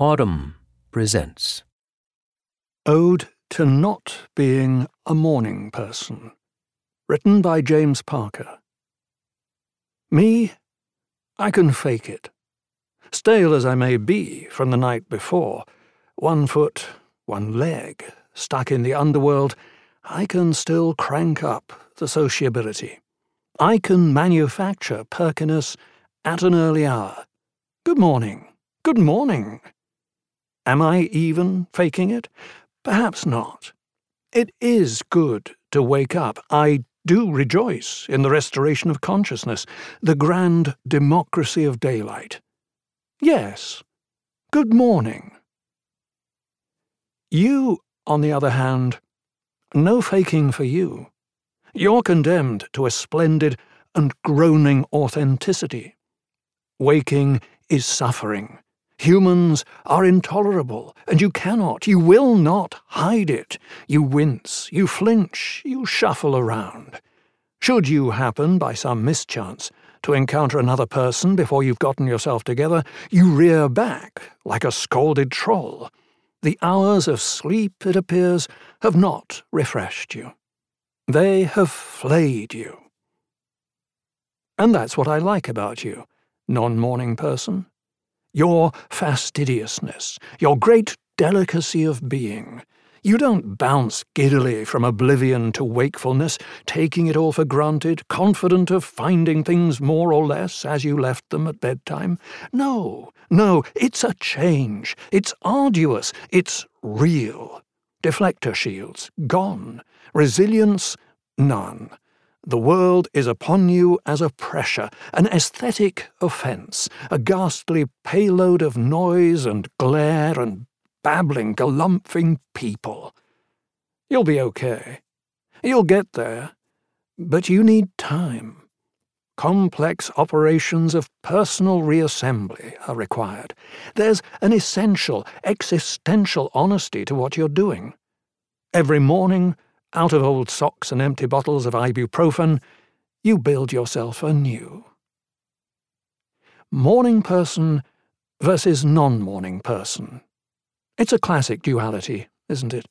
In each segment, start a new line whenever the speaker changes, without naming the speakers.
Audm presents
Ode to Not Being a Morning Person. Written by James Parker. Me, I can fake it. Stale as I may be from the night before, one foot, one leg, stuck in the underworld, I can still crank up the sociability. I can manufacture perkiness at an early hour. Good morning. Good morning. Am I even faking it? Perhaps not. It is good to wake up. I do rejoice in the restoration of consciousness, the grand democracy of daylight. Yes, good morning. You, on the other hand, no faking for you. You're condemned to a splendid and groaning authenticity. Waking is suffering. Humans are intolerable, and you cannot, you will not hide it. You wince, you flinch, you shuffle around. Should you happen, by some mischance, to encounter another person before you've gotten yourself together, you rear back like a scalded troll. The hours of sleep, it appears, have not refreshed you. They have flayed you. And that's what I like about you, non morning person your fastidiousness, your great delicacy of being. You don't bounce giddily from oblivion to wakefulness, taking it all for granted, confident of finding things more or less as you left them at bedtime. No, no, it's a change. It's arduous. It's real. Deflector shields, gone. Resilience, none. The world is upon you as a pressure, an aesthetic offence, a ghastly payload of noise and glare and babbling, galumphing people. You'll be okay. You'll get there. But you need time. Complex operations of personal reassembly are required. There's an essential, existential honesty to what you're doing. Every morning, out of old socks and empty bottles of ibuprofen, you build yourself anew. Morning person versus non morning person. It's a classic duality, isn't it?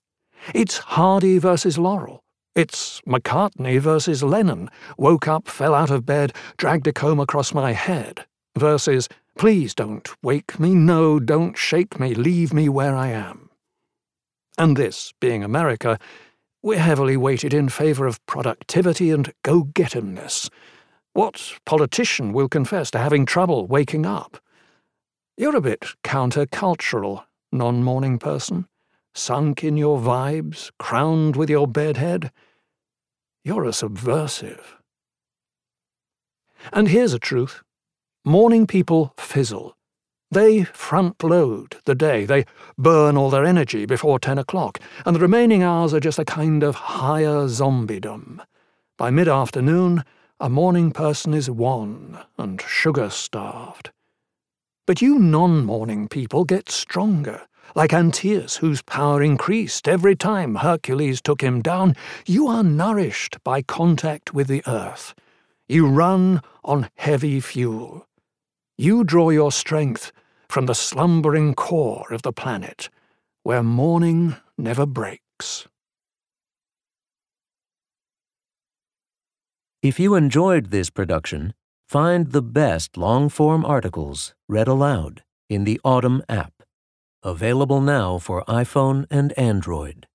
It's Hardy versus Laurel. It's McCartney versus Lennon, woke up, fell out of bed, dragged a comb across my head, versus please don't wake me, no, don't shake me, leave me where I am. And this, being America, we're heavily weighted in favour of productivity and go getemness. What politician will confess to having trouble waking up? You're a bit counter-cultural, non morning person, sunk in your vibes, crowned with your bedhead. You're a subversive. And here's a truth morning people fizzle. They front load the day, they burn all their energy before 10 o'clock, and the remaining hours are just a kind of higher zombiedom. By mid afternoon, a morning person is wan and sugar starved. But you non morning people get stronger. Like Antaeus, whose power increased every time Hercules took him down, you are nourished by contact with the earth. You run on heavy fuel. You draw your strength from the slumbering core of the planet, where morning never breaks.
If you enjoyed this production, find the best long form articles read aloud in the Audm app, available now for iPhone and Android.